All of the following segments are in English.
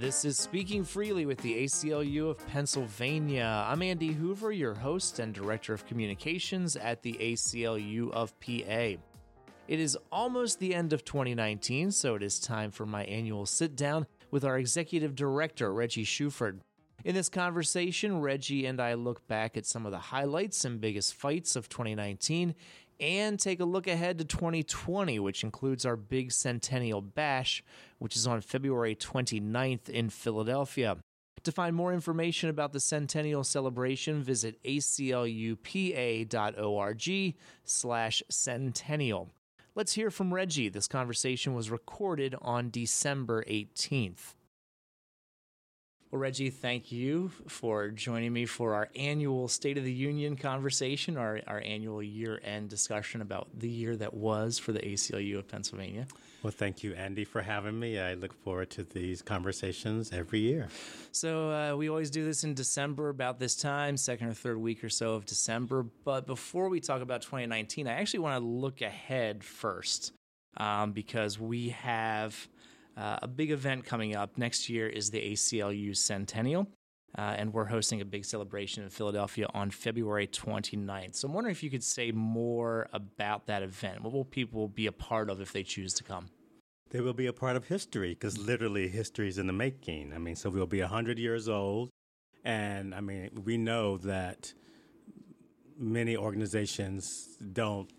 This is Speaking Freely with the ACLU of Pennsylvania. I'm Andy Hoover, your host and Director of Communications at the ACLU of PA. It is almost the end of 2019, so it is time for my annual sit down with our Executive Director, Reggie Shuford. In this conversation, Reggie and I look back at some of the highlights and biggest fights of 2019 and take a look ahead to 2020, which includes our big Centennial Bash, which is on February 29th in Philadelphia. To find more information about the Centennial celebration, visit aclupa.org slash centennial. Let's hear from Reggie. This conversation was recorded on December 18th. Well, Reggie, thank you for joining me for our annual State of the Union conversation, our, our annual year end discussion about the year that was for the ACLU of Pennsylvania. Well, thank you, Andy, for having me. I look forward to these conversations every year. So, uh, we always do this in December about this time, second or third week or so of December. But before we talk about 2019, I actually want to look ahead first um, because we have uh, a big event coming up next year is the ACLU Centennial. Uh, and we're hosting a big celebration in Philadelphia on February 29th. So I'm wondering if you could say more about that event. What will people be a part of if they choose to come? They will be a part of history because literally history is in the making. I mean, so we'll be 100 years old. And I mean, we know that many organizations don't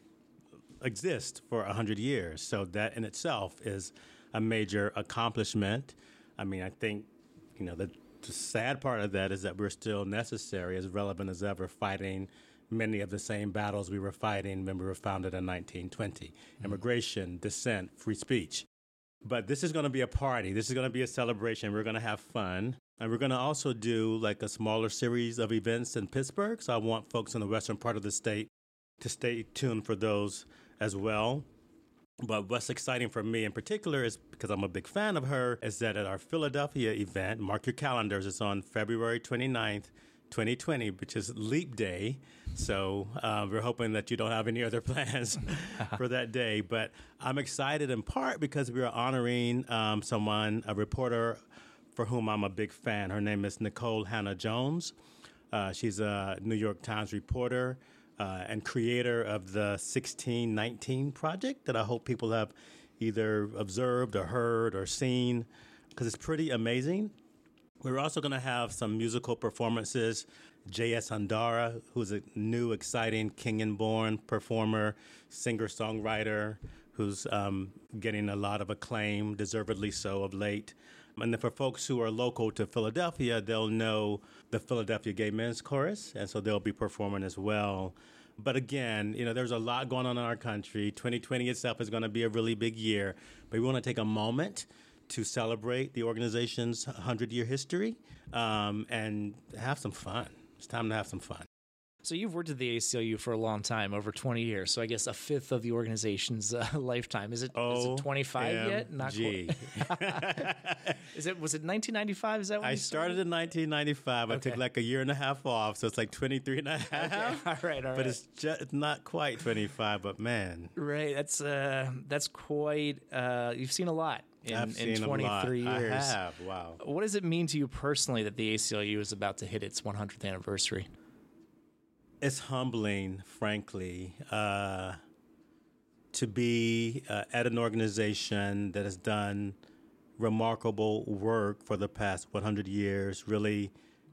exist for 100 years. So that in itself is a major accomplishment. I mean, I think, you know, the, the sad part of that is that we're still necessary, as relevant as ever, fighting many of the same battles we were fighting when we were founded in 1920 mm-hmm. immigration, dissent, free speech. But this is going to be a party. This is going to be a celebration. We're going to have fun. And we're going to also do like a smaller series of events in Pittsburgh. So I want folks in the western part of the state to stay tuned for those as well. But what's exciting for me in particular is because I'm a big fan of her, is that at our Philadelphia event, mark your calendars, it's on February 29th, 2020, which is Leap Day. So uh, we're hoping that you don't have any other plans for that day. But I'm excited in part because we are honoring um, someone, a reporter for whom I'm a big fan. Her name is Nicole Hannah-Jones. Uh, she's a New York Times reporter uh, and creator of the 1619 project that I hope people have either observed or heard or seen because it's pretty amazing. We're also going to have some musical performances. J.S. Ondara, who's a new, exciting Kenyan-born performer, singer songwriter, who's um, getting a lot of acclaim, deservedly so, of late. And then for folks who are local to Philadelphia, they'll know the Philadelphia Gay Men's Chorus, and so they'll be performing as well. But again, you know, there's a lot going on in our country. 2020 itself is going to be a really big year, but we want to take a moment to celebrate the organization's 100 year history um, and have some fun. It's time to have some fun. So you've worked at the ACLU for a long time, over 20 years. So I guess a fifth of the organization's uh, lifetime. Is it, is it 25 yet? Not G. is it was it 1995? Is that when I started? started in 1995. Okay. I took like a year and a half off, so it's like 23 and a half. Okay. All right, all right. But it's just not quite 25, but man. Right, that's uh that's quite uh you've seen a lot in, in 23 years. I have. Wow. What does it mean to you personally that the ACLU is about to hit its 100th anniversary? It's humbling, frankly, uh, to be uh, at an organization that has done remarkable work for the past 100 years, really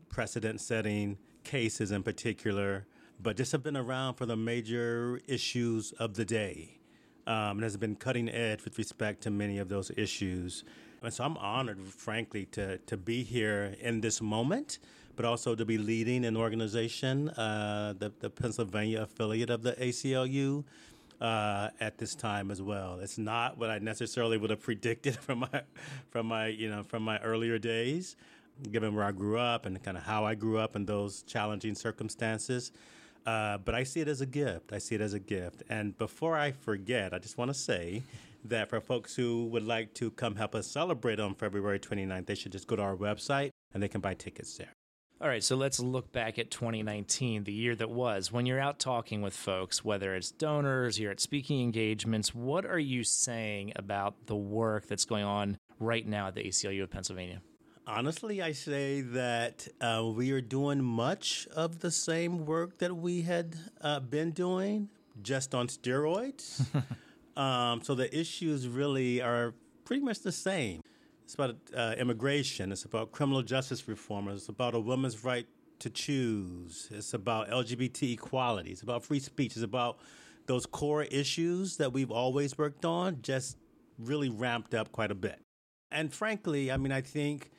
precedent setting cases in particular, but just have been around for the major issues of the day um, and has been cutting edge with respect to many of those issues. And so I'm honored, frankly, to, to be here in this moment, but also to be leading an organization, uh, the, the Pennsylvania affiliate of the ACLU. Uh, at this time as well, it's not what I necessarily would have predicted from my from my you know from my earlier days, given where I grew up and kind of how I grew up in those challenging circumstances. Uh, but I see it as a gift. I see it as a gift. And before I forget, I just want to say that for folks who would like to come help us celebrate on February 29th, they should just go to our website and they can buy tickets there. All right, so let's look back at 2019, the year that was. When you're out talking with folks, whether it's donors, you're at speaking engagements, what are you saying about the work that's going on right now at the ACLU of Pennsylvania? Honestly, I say that uh, we are doing much of the same work that we had uh, been doing, just on steroids. um, so the issues really are pretty much the same. It's about uh, immigration, it's about criminal justice reform, it's about a woman's right to choose, it's about LGBT equality, it's about free speech, it's about those core issues that we've always worked on, just really ramped up quite a bit. And frankly, I mean, I think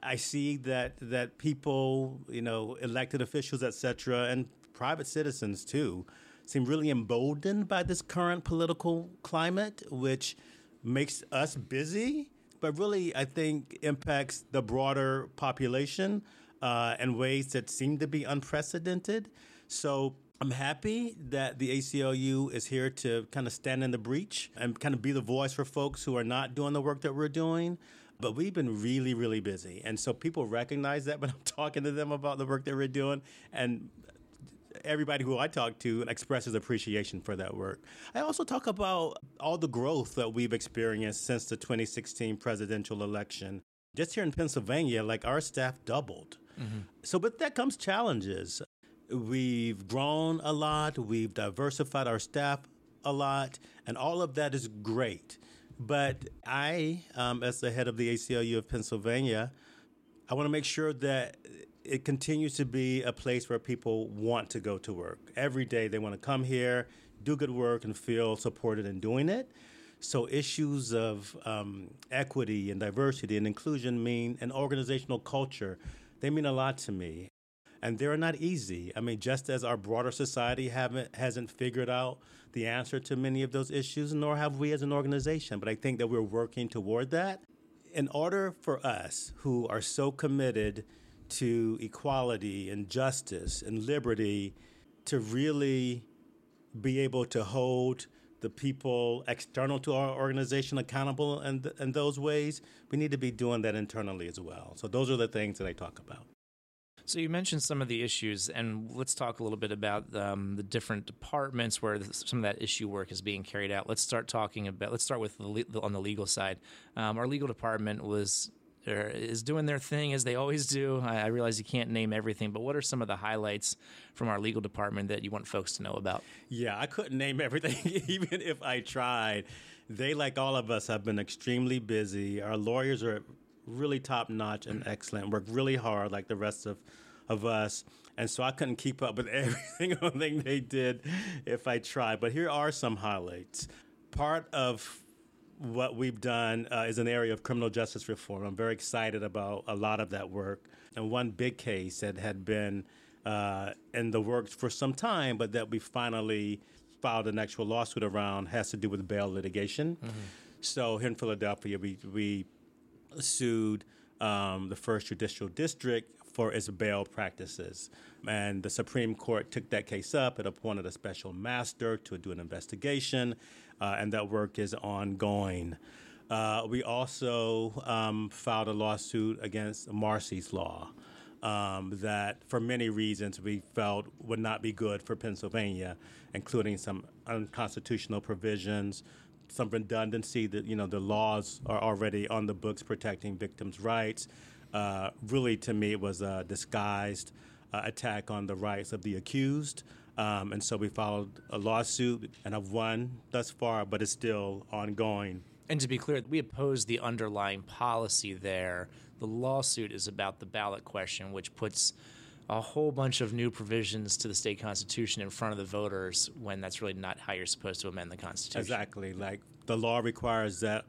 I see that that people, you know, elected officials, et cetera, and private citizens too, seem really emboldened by this current political climate, which makes us busy, but really, I think, impacts the broader population uh, in ways that seem to be unprecedented. So I'm happy that the ACLU is here to kind of stand in the breach and kind of be the voice for folks who are not doing the work that we're doing. But we've been really, really busy. And so people recognize that when I'm talking to them about the work that we're doing. And everybody who I talk to expresses appreciation for that work. I also talk about all the growth that we've experienced since the 2016 presidential election. Just here in Pennsylvania, like our staff doubled. Mm-hmm. So, but that comes challenges. We've grown a lot, we've diversified our staff a lot, and all of that is great. But I, um, as the head of the ACLU of Pennsylvania, I want to make sure that it continues to be a place where people want to go to work. Every day they want to come here, do good work, and feel supported in doing it. So issues of um, equity and diversity and inclusion mean an organizational culture. They mean a lot to me, and they're not easy. I mean, just as our broader society haven't hasn't figured out the answer to many of those issues, nor have we as an organization. But I think that we're working toward that. In order for us, who are so committed to equality and justice and liberty to really be able to hold the people external to our organization accountable in, th- in those ways, we need to be doing that internally as well. So, those are the things that I talk about. So you mentioned some of the issues, and let's talk a little bit about um, the different departments where some of that issue work is being carried out. Let's start talking about. Let's start with the, on the legal side. Um, our legal department was is doing their thing as they always do. I, realize you can't name everything, but what are some of the highlights from our legal department that you want folks to know about? Yeah, I couldn't name everything, even if I tried. They, like all of us, have been extremely busy. Our lawyers are really top notch and excellent, work really hard, like the rest of, of us. And so I couldn't keep up with every single thing they did if I tried. But here are some highlights. Part of what we've done uh, is an area of criminal justice reform. I'm very excited about a lot of that work. And one big case that had been uh, in the works for some time, but that we finally filed an actual lawsuit around, has to do with bail litigation. Mm-hmm. So here in Philadelphia, we, we sued um, the First Judicial District for its bail practices. And the Supreme Court took that case up. It appointed a special master to do an investigation uh, and that work is ongoing. Uh, we also um, filed a lawsuit against Marsy's Law. Um, that, for many reasons, we felt would not be good for Pennsylvania, including some unconstitutional provisions, some redundancy. That you know the laws are already on the books protecting victims' rights. Uh, really, to me, it was a disguised uh, attack on the rights of the accused. Um, and so we filed a lawsuit and have won thus far, but it's still ongoing. And to be clear, we oppose the underlying policy there. The lawsuit is about the ballot question, which puts a whole bunch of new provisions to the state constitution in front of the voters when that's really not how you're supposed to amend the constitution. Exactly. Like the law requires that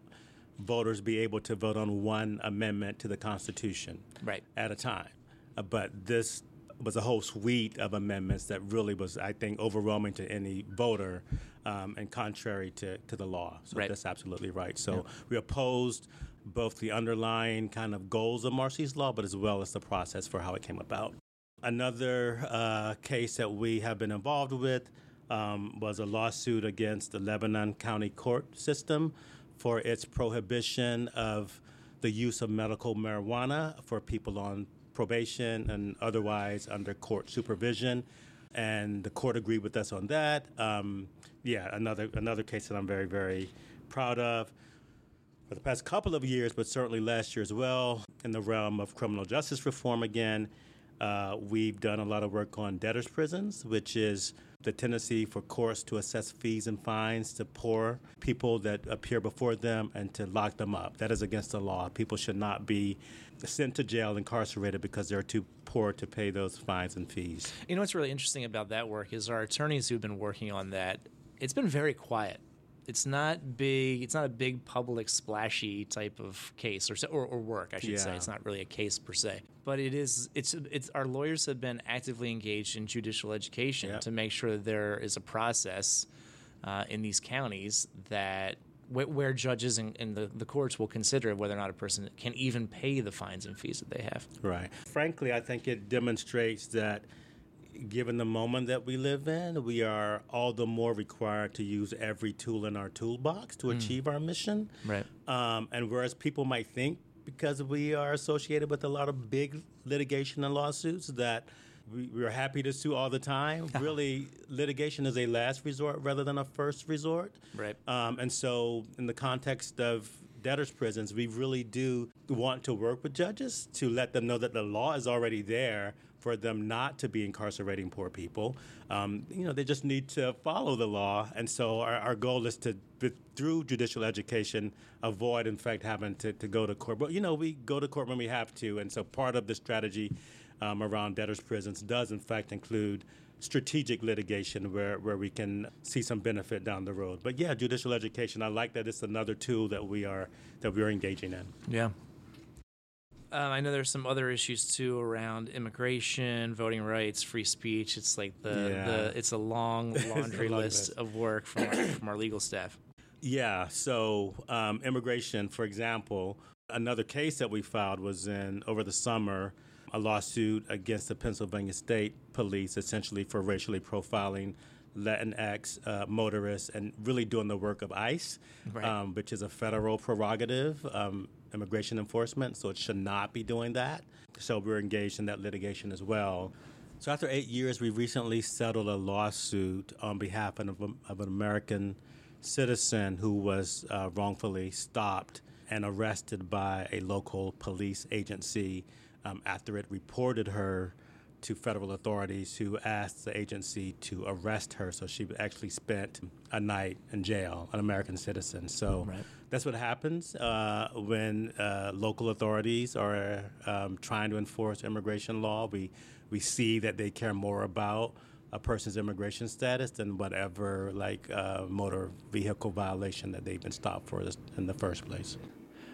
voters be able to vote on one amendment to the constitution right. at a time. Uh, but this was a whole suite of amendments that really was, I think, overwhelming to any voter um, and contrary to, to the law. So right. that's absolutely right. So yeah. we opposed both the underlying kind of goals of Marsy's law, but as well as the process for how it came about. Another uh, case that we have been involved with um, was a lawsuit against the Lebanon County Court system for its prohibition of the use of medical marijuana for people on probation and otherwise under court supervision. And the court agreed with us on that. Um, yeah, another another case that I'm very very proud of. for the past couple of years, but certainly last year as well, in the realm of criminal justice reform again. Uh, we've done a lot of work on debtors' prisons, which is the tendency for courts to assess fees and fines to poor people that appear before them and to lock them up. That is against the law. People should not be sent to jail, incarcerated because they're too poor to pay those fines and fees. You know what's really interesting about that work is our attorneys who've been working on that. It's been very quiet it's not big. It's not a big public splashy type of case or or, or work. I should yeah. say it's not really a case per se, but it is. It's it's our lawyers have been actively engaged in judicial education yep. to make sure that there is a process uh, in these counties that where judges and, and, the, the courts will consider whether or not a person can even pay the fines and fees that they have. Right. Frankly, I think it demonstrates that given the moment that we live in, we are all the more required to use every tool in our toolbox to mm. achieve our mission. Right. Um, and whereas people might think, because we are associated with a lot of big litigation and lawsuits, that we, we're happy to sue all the time. really, litigation is a last resort rather than a first resort. Right. Um, and so, in the context of debtors' prisons, we really do want to work with judges to let them know that the law is already there for them not to be incarcerating poor people. Um, you know, they just need to follow the law. And so our, our goal is to, through judicial education, avoid, in fact, having to, to go to court. But, you know, we go to court when we have to. And so part of the strategy um, around debtors' prisons does, in fact, include strategic litigation where, where we can see some benefit down the road. But yeah, judicial education, I like that it's another tool that we are that we are engaging in. Yeah. Um, I know there's some other issues too around immigration, voting rights, free speech. It's like the, yeah. the it's a long laundry a long list, list, of work from our, from our legal staff. Yeah. So um, immigration, for example, another case that we filed was in over the summer a lawsuit against the Pennsylvania State Police, essentially for racially profiling Latinx uh, motorists and really doing the work of ICE, right. um, which is a federal prerogative, um, immigration enforcement, so it should not be doing that. So we're engaged in that litigation as well. So after eight years, we recently settled a lawsuit on behalf of, of an American citizen who was uh, wrongfully stopped and arrested by a local police agency um, after it reported her to federal authorities who asked the agency to arrest her. So she actually spent a night in jail, an American citizen. So right. that's what happens uh, when uh, local authorities are um, trying to enforce immigration law. We, we see that they care more about a person's immigration status than whatever like uh, motor vehicle violation that they've been stopped for in the first place.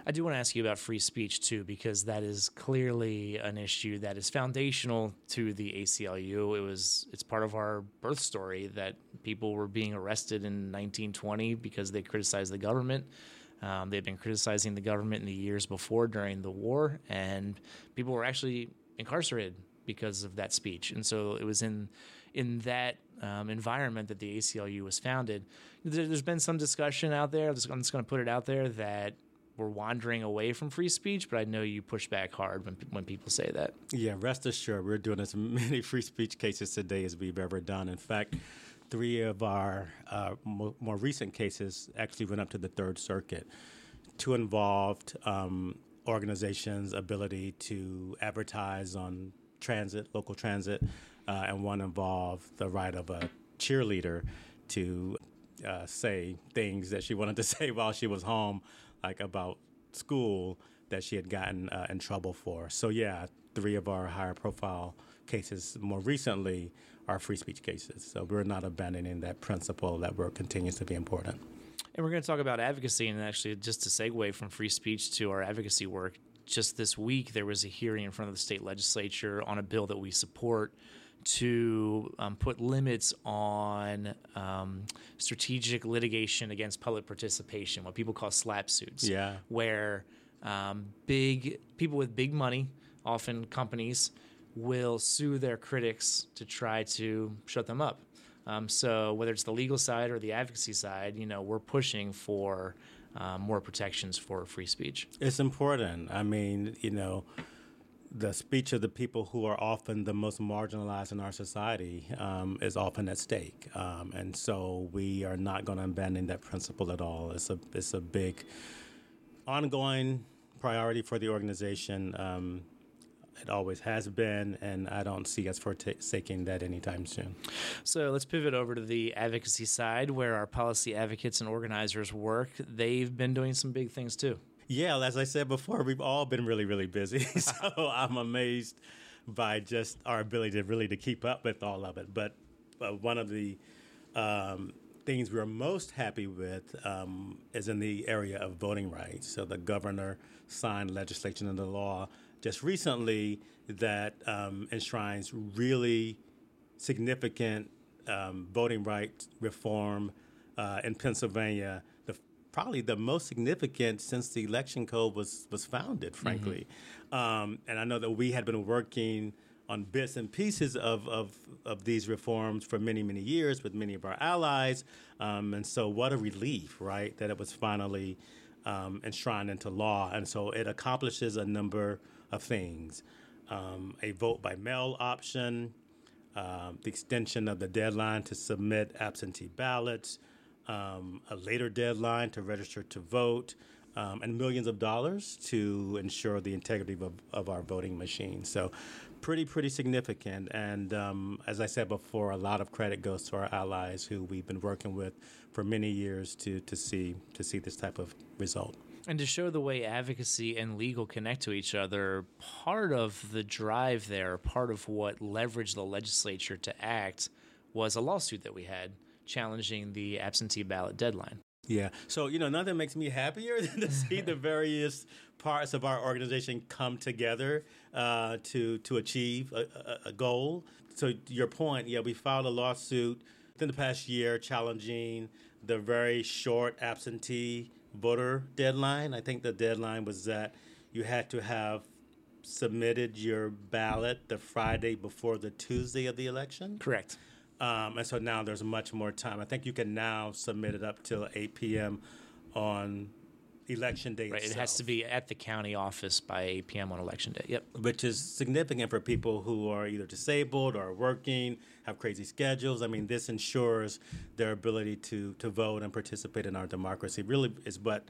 I do want to ask you about free speech too, because that is clearly an issue that is foundational to the ACLU. It was it's part of our birth story that people were being arrested in 1920 because they criticized the government. Um, they'd been criticizing the government in the years before during the war, and people were actually incarcerated because of that speech. And so it was in in that um, environment that the ACLU was founded. There, has been some discussion out there. I'm just going to put it out there that we're wandering away from free speech, but I know you push back hard when when people say that. Yeah, rest assured, we're doing as many free speech cases today as we've ever done. In fact, three of our uh, more, more, recent cases actually went up to the Third Circuit. Two involved um, organizations' ability to advertise on transit, local transit, uh, and one involved the right of a cheerleader to uh, say things that she wanted to say while she was home like about school that she had gotten uh, in trouble for. So yeah, three of our higher profile cases more recently are free speech cases. So we're not abandoning that principle. That work continues to be important. And we're going to talk about advocacy, and actually, just to segue from free speech to our advocacy work. Just this week, there was a hearing in front of the state legislature on a bill that we support to um, put limits on um, strategic litigation against public participation, what people call SLAPP suits. Yeah. Where um, big people with big money, often companies, will sue their critics to try to shut them up. Um, so whether it's the legal side or the advocacy side, you know, we're pushing for um, more protections for free speech. It's important. I mean, you know the speech of the people who are often the most marginalized in our society um, is often at stake, um, and so we are not going to abandon that principle at all. It's a it's a big ongoing priority for the organization. Um, it always has been, and I don't see us forsaking that anytime soon. So let's pivot over to the advocacy side where our policy advocates and organizers work. They've been doing some big things too. Yeah, as I said before, we've all been really, really busy. so I'm amazed by just our ability to really to keep up with all of it. But uh, one of the um, things we're most happy with um, is in the area of voting rights. So the governor signed legislation into law just recently that um, enshrines really significant um, voting rights reform uh, in Pennsylvania. Probably the most significant since the election code was was founded, frankly. Mm-hmm. Um, and I know that we had been working on bits and pieces of, of, of these reforms for many, many years with many of our allies. Um, and so, what a relief, right, that it was finally um, enshrined into law. And so, it accomplishes a number of things um, a vote by mail option, um, the extension of the deadline to submit absentee ballots, um, a later deadline to register to vote, um, and millions of dollars to ensure the integrity of, of our voting machine. So, pretty, pretty significant. And um, as I said before, a lot of credit goes to our allies who we've been working with for many years to, to see to see this type of result. And to show the way advocacy and legal connect to each other, part of the drive there, part of what leveraged the legislature to act, was a lawsuit that we had challenging the absentee ballot deadline. Yeah. So, you know, nothing makes me happier than to see the various parts of our organization come together uh, to to achieve a, a, a, goal. So, your point, yeah, we filed a lawsuit within the past year challenging the very short absentee voter deadline. I think the deadline was that you had to have submitted your ballot the Friday before the Tuesday of the election. Correct. Um, and so now there's much more time. I think you can now submit it up till 8 p.m. on election day. Right. Itself, it has to be at the county office by 8 p.m. on election day. Yep. Which is significant for people who are either disabled or working, have crazy schedules. I mean, this ensures their ability to to vote and participate in our democracy. Really is what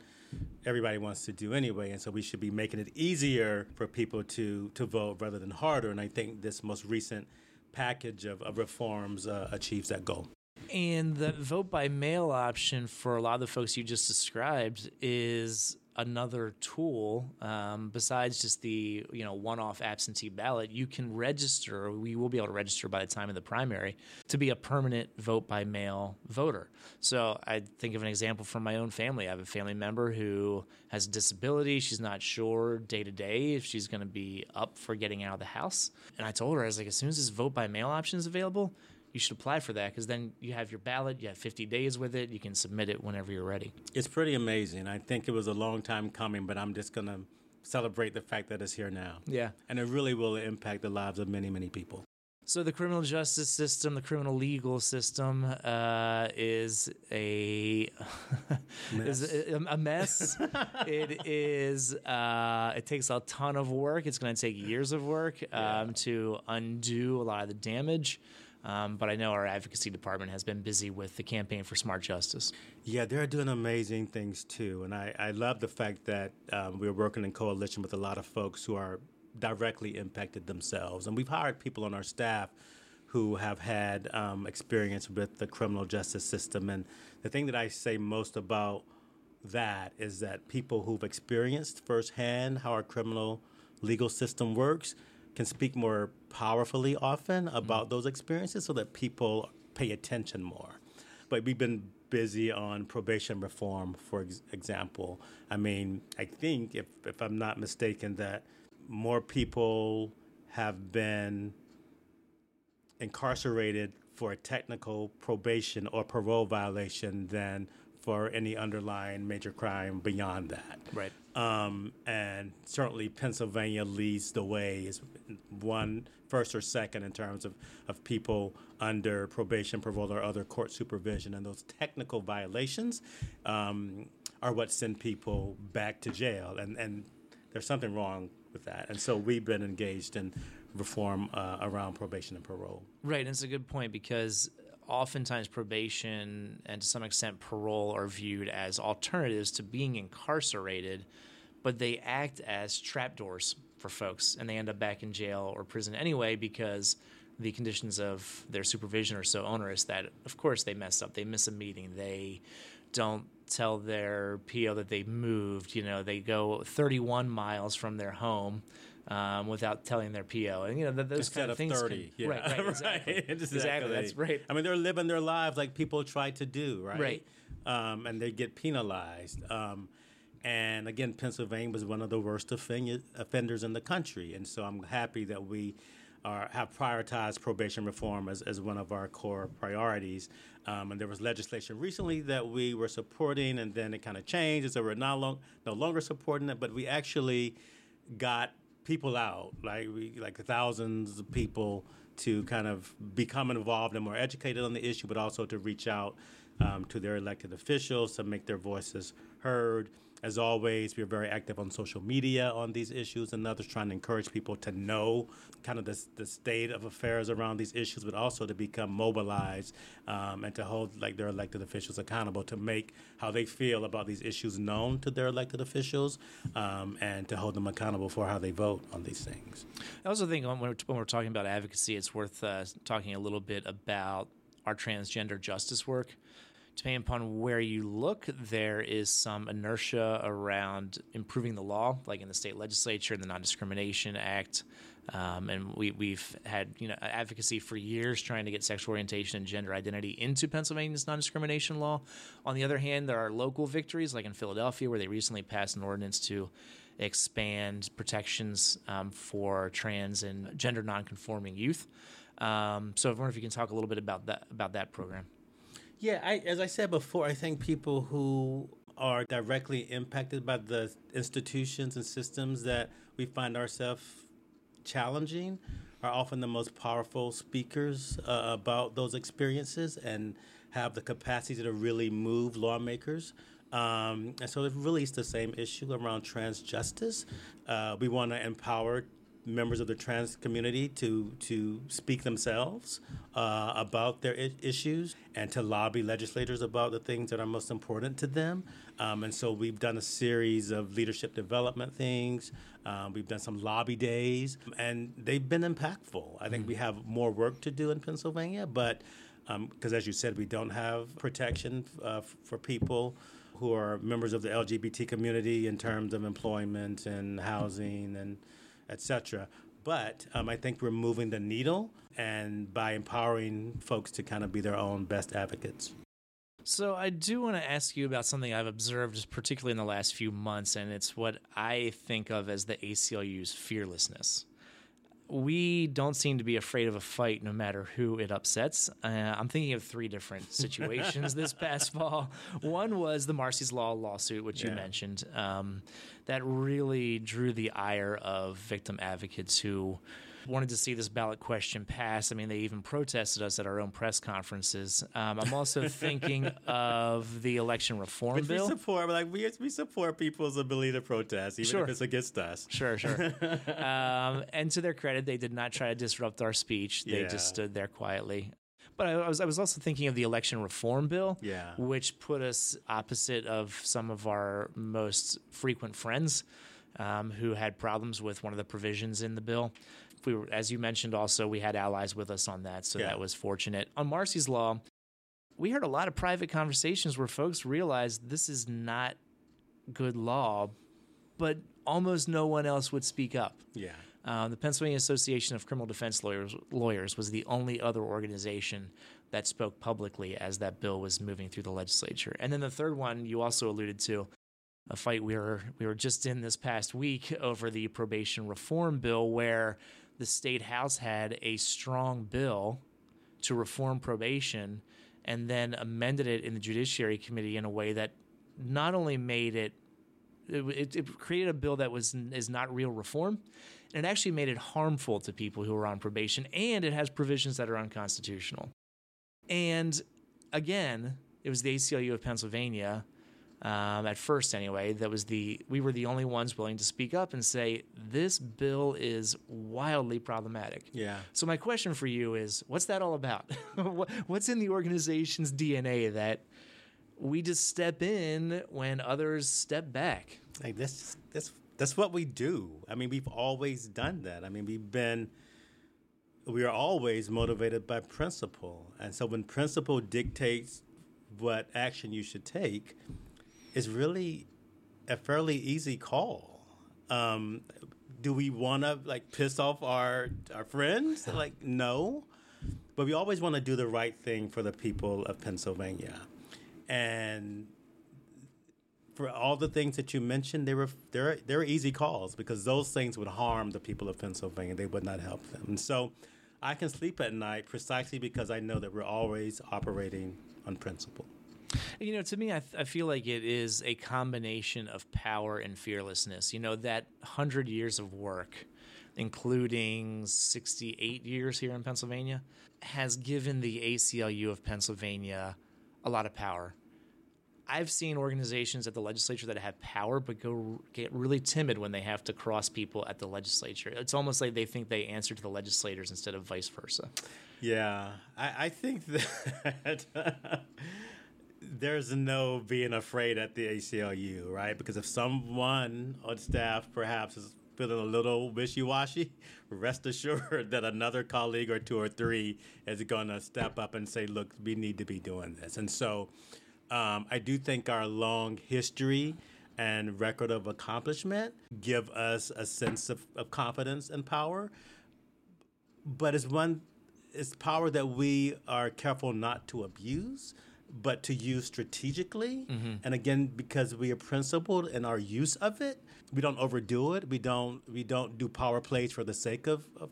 everybody wants to do anyway, and so we should be making it easier for people to to vote rather than harder. And I think this most recent package of, of reforms uh, achieves that goal. And the vote by mail option for a lot of the folks you just described is another tool um, besides just the you know one-off absentee ballot you can register we will be able to register by the time of the primary to be a permanent vote by mail voter. So i think of an example from my own family. I have a family member who has a disability. She's not sure day to day if she's going to be up for getting out of the house. And i told her i was like as soon as this vote by mail option is available you should apply for that because then you have your ballot, you have 50 days with it, you can submit it whenever you're ready. It's pretty amazing. I think it was a long time coming, but I'm just going to celebrate the fact that it's here now. Yeah. And it really will impact the lives of many, many people. So the criminal justice system, the criminal legal system, uh, is a mess. is a, a mess. it is. Uh, it takes a ton of work. It's going to take years of work um, yeah. to undo a lot of the damage. Um, but I know our advocacy department has been busy with the campaign for smart justice. Yeah, they're doing amazing things too. And I, I love the fact that um, we're working in coalition with a lot of folks who are directly impacted themselves. And we've hired people on our staff who have had um, experience with the criminal justice system. And the thing that I say most about that is that people who've experienced firsthand how our criminal legal system works can speak more powerfully often about mm-hmm. those experiences so that people pay attention more. But we've been busy on probation reform, for ex- example. I mean, I think, if, if I'm not mistaken, that more people have been incarcerated for a technical probation or parole violation than for any underlying major crime beyond that. Right. Um, and certainly Pennsylvania leads the way is one first or second in terms of, of people under probation, parole, or other court supervision. And those technical violations um, are what send people back to jail. And, and there's something wrong with that. And so we've been engaged in reform uh, around probation and parole. Right. And it's a good point because oftentimes probation and to some extent parole are viewed as alternatives to being incarcerated, but they act as trapdoors for folks and they end up back in jail or prison anyway because the conditions of their supervision are so onerous that of course they mess up. They miss a meeting. They don't tell their PO that they moved. You know they go 31 miles from their home um, without telling their PO and you know th- those Instead kind of, of things 30. can, yeah. right, right, exactly. Right, exactly that's right I mean, they're living their lives like people try to do, right? Right. Um, and they get penalized. Um, and again, Pennsylvania was one of the worst offend- offenders in the country. And so I'm happy that we are, have prioritized probation reform as, as one of our core priorities. Um, and there was legislation recently that we were supporting, and then it kind of changed. So we're not long, no longer supporting it, but we actually got people out, like we like thousands of people to kind of become involved and more educated on the issue, but also to reach out um, to their elected officials to make their voices heard. As always, we're very active on social media on these issues and others, trying to encourage people to know kind of the, the state of affairs around these issues, but also to become mobilized um, and to hold like their elected officials accountable to make how they feel about these issues known to their elected officials um, and to hold them accountable for how they vote on these things. I also think when we're, when we're talking about advocacy, it's worth uh, talking a little bit about our transgender justice work. Depending upon where you look, there is some inertia around improving the law, like in the state legislature, and the Non Discrimination Act. Um, and we, we've had you know advocacy for years trying to get sexual orientation and gender identity into Pennsylvania's non-discrimination law. On the other hand, there are local victories, like in Philadelphia, where they recently passed an ordinance to expand protections um, for trans and gender non-conforming youth. Um, so I wonder if you can talk a little bit about that about that program. Yeah, I, as I said before, I think people who are directly impacted by the institutions and systems that we find ourselves challenging are often the most powerful speakers uh, about those experiences and have the capacity to really move lawmakers. Um, and so it really is the same issue around trans justice. Uh, we want to empower members of the trans community to to speak themselves uh, about their I- issues and to lobby legislators about the things that are most important to them. Um, and so we've done a series of leadership development things. Um, we've done some lobby days, and they've been impactful. I think we have more work to do in Pennsylvania, but because as you said, we don't have protection uh, for people who are members of the LGBT community in terms of employment and housing and etc. But um, I think we're moving the needle, and by empowering folks to kind of be their own best advocates. So I do want to ask you about something I've observed, particularly in the last few months, and it's what I think of as the ACLU's fearlessness. We don't seem to be afraid of a fight, no matter who it upsets. Uh, I'm thinking of three different situations this past fall. One was the Marsy's Law lawsuit, which you mentioned, um, that really drew the ire of victim advocates who wanted to see this ballot question pass. I mean, they even protested us at our own press conferences. Um, I'm also thinking of the election reform Which we support, like we, we support people's ability to protest, even Sure. if it's against us. Sure, sure. um, and to their credit, they did not try to disrupt our speech. They Yeah. just stood there quietly. But I was, I was also thinking of the election reform bill, Yeah. which put us opposite of some of our most frequent friends um, who had problems with one of the provisions in the bill. We were, as you mentioned, also we had allies with us on that, so Yeah. that was fortunate. On Marsy's Law, we heard a lot of private conversations where folks realized this is not good law, but almost no one else would speak up. Yeah. Um, the Pennsylvania Association of Criminal Defense Lawyers, lawyers was the only other organization that spoke publicly as that bill was moving through the legislature. And then the third one you also alluded to, a fight we were we were just in this past week over the probation reform bill, where the state house had a strong bill to reform probation, and then amended it in the Judiciary Committee in a way that not only made it it, it, created a bill that was is not real reform, and it actually made it harmful to people who are on probation, and it has provisions that are unconstitutional. And again, it was the ACLU of Pennsylvania Um, at first, anyway, that was the we were the only ones willing to speak up and say this bill is wildly problematic. Yeah. So my question for you is, what's that all about? what's in the organization's DNA that we just step in when others step back? Like this, this, that's what we do. I mean, we've always done that. I mean, we've been, we are always motivated by principle, and so when principle dictates what action you should take, it's really a fairly easy call. Um, do we want to like piss off our our friends? Like, no. But we always want to do the right thing for the people of Pennsylvania, and for all the things that you mentioned, they were they're they're easy calls because those things would harm the people of Pennsylvania. They would not help them, and so I can sleep at night precisely because I know that we're always operating on principle. You know, to me, I, th- I feel like it is a combination of power and fearlessness. You know, that hundred years of work, including sixty-eight years here in Pennsylvania, has given the ACLU of Pennsylvania a lot of power I've seen organizations at the legislature that have power but go get really timid when they have to cross people at the legislature. It's almost like they think they answer to the legislators instead of vice versa. Yeah, I, I think that there's no being afraid at the ACLU, right? Because if someone on staff perhaps is feeling a little wishy-washy, rest assured that another colleague or two or three is going to step up and say, "Look, we need to be doing this." And so um, I do think our long history and record of accomplishment give us a sense of, of confidence and power. But it's one, it's power that we are careful not to abuse, but to use strategically. Mm-hmm. And again, because we are principled in our use of it, we don't overdo it. We don't we don't do power plays for the sake of of,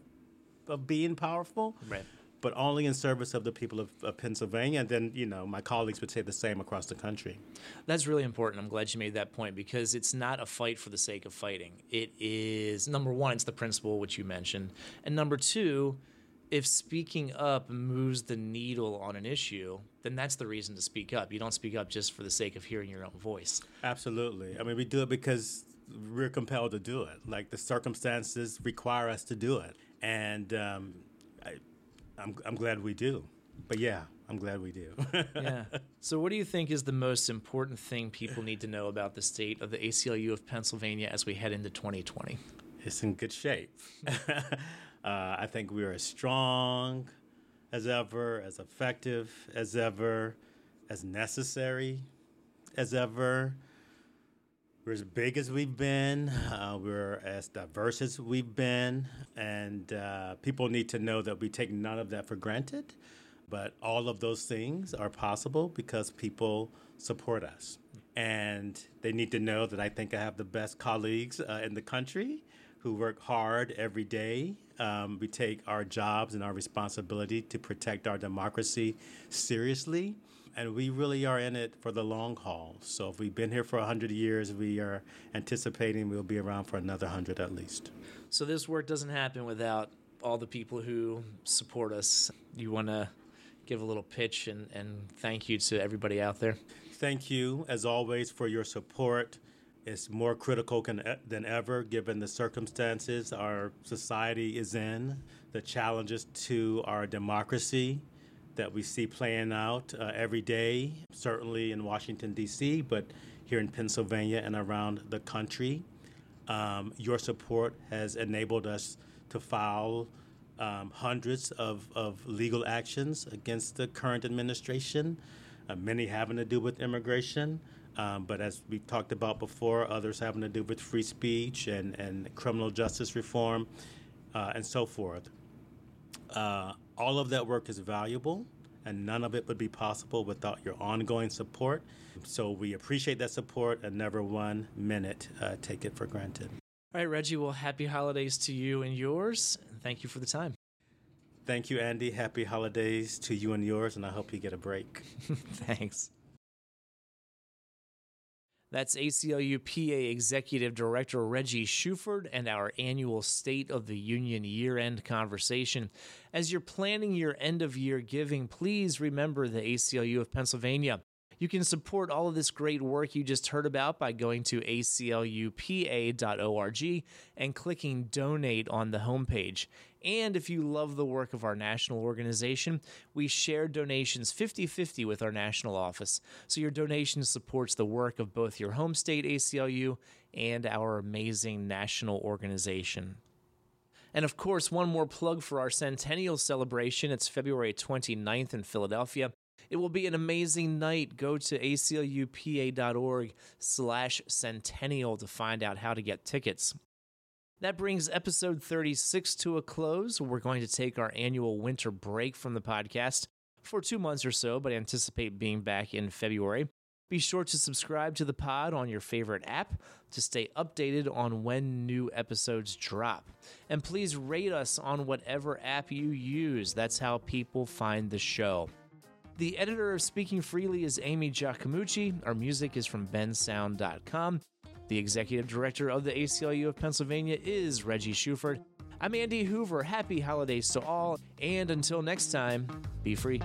of being powerful. Right but only in service of the people of, of, Pennsylvania. And then, you know, my colleagues would say the same across the country. That's really important. I'm glad you made that point because it's not a fight for the sake of fighting. It is, number one, it's the principle, which you mentioned. And number two, if speaking up moves the needle on an issue, then that's the reason to speak up. You don't speak up just for the sake of hearing your own voice. Absolutely. I mean, we do it because we're compelled to do it. Like the circumstances require us to do it. And, um, I, I'm I'm glad we do. But yeah, I'm glad we do. yeah. So, what do you think is the most important thing people need to know about the state of the ACLU of Pennsylvania as we head into 2020? It's in good shape. uh, I think we are strong as ever, as effective as ever, as necessary as ever. We're as big as we've been. Uh, we're as diverse as we've been. And uh, people need to know that we take none of that for granted. But all of those things are possible because people support us. And they need to know that I think I have the best colleagues uh, in the country who work hard every day. Um, we take our jobs and our responsibility to protect our democracy seriously and we really are in it for the long haul. So if we've been here for 100 years, we are anticipating we'll be around for another 100 at least. So this work doesn't happen without all the people who support us. You want to give a little pitch and, and thank you to everybody out there? Thank you, as always, for your support. It's more critical can, than ever given the circumstances our society is in, the challenges to our democracy that we see playing out uh, every day, certainly in Washington, D.C., but here in Pennsylvania and around the country. Um, your support has enabled us to file um, hundreds of, of legal actions against the current administration, uh, many having to do with immigration. Um, but as we talked about before, others having to do with free speech and, and criminal justice reform uh, and so forth. Uh, all of that work is valuable, and none of it would be possible without your ongoing support. So we appreciate that support and never one minute uh, take it for granted. All right, Reggie. Well, happy holidays to you and yours. Thank you for the time. Thank you, Andy. Happy holidays to you and yours, and I hope you get a break. Thanks. That's ACLU PA Executive Director Reggie Shuford and our annual State of the Union year end conversation. As you're planning your end of year giving, please remember the ACLU of Pennsylvania. You can support all of this great work you just heard about by going to aclupa.org and clicking donate on the homepage. And if you love the work of our national organization, we share donations 50 50 with our national office. So your donation supports the work of both your home state ACLU and our amazing national organization. And of course, one more plug for our centennial celebration. It's February 29th in Philadelphia. It will be an amazing night. Go to aclupa.org slash centennial to find out how to get tickets. That brings episode 36 to a close. We're going to take our annual winter break from the podcast for two months or so, but anticipate being back in February. Be sure to subscribe to the pod on your favorite app to stay updated on when new episodes drop. And please rate us on whatever app you use. That's how people find the show. The editor of Speaking Freely is Amy Giacomucci. Our music is from bensound.com. The executive director of the ACLU of Pennsylvania is Reggie Shuford. I'm Andy Hoover. Happy holidays to all, and until next time, be free.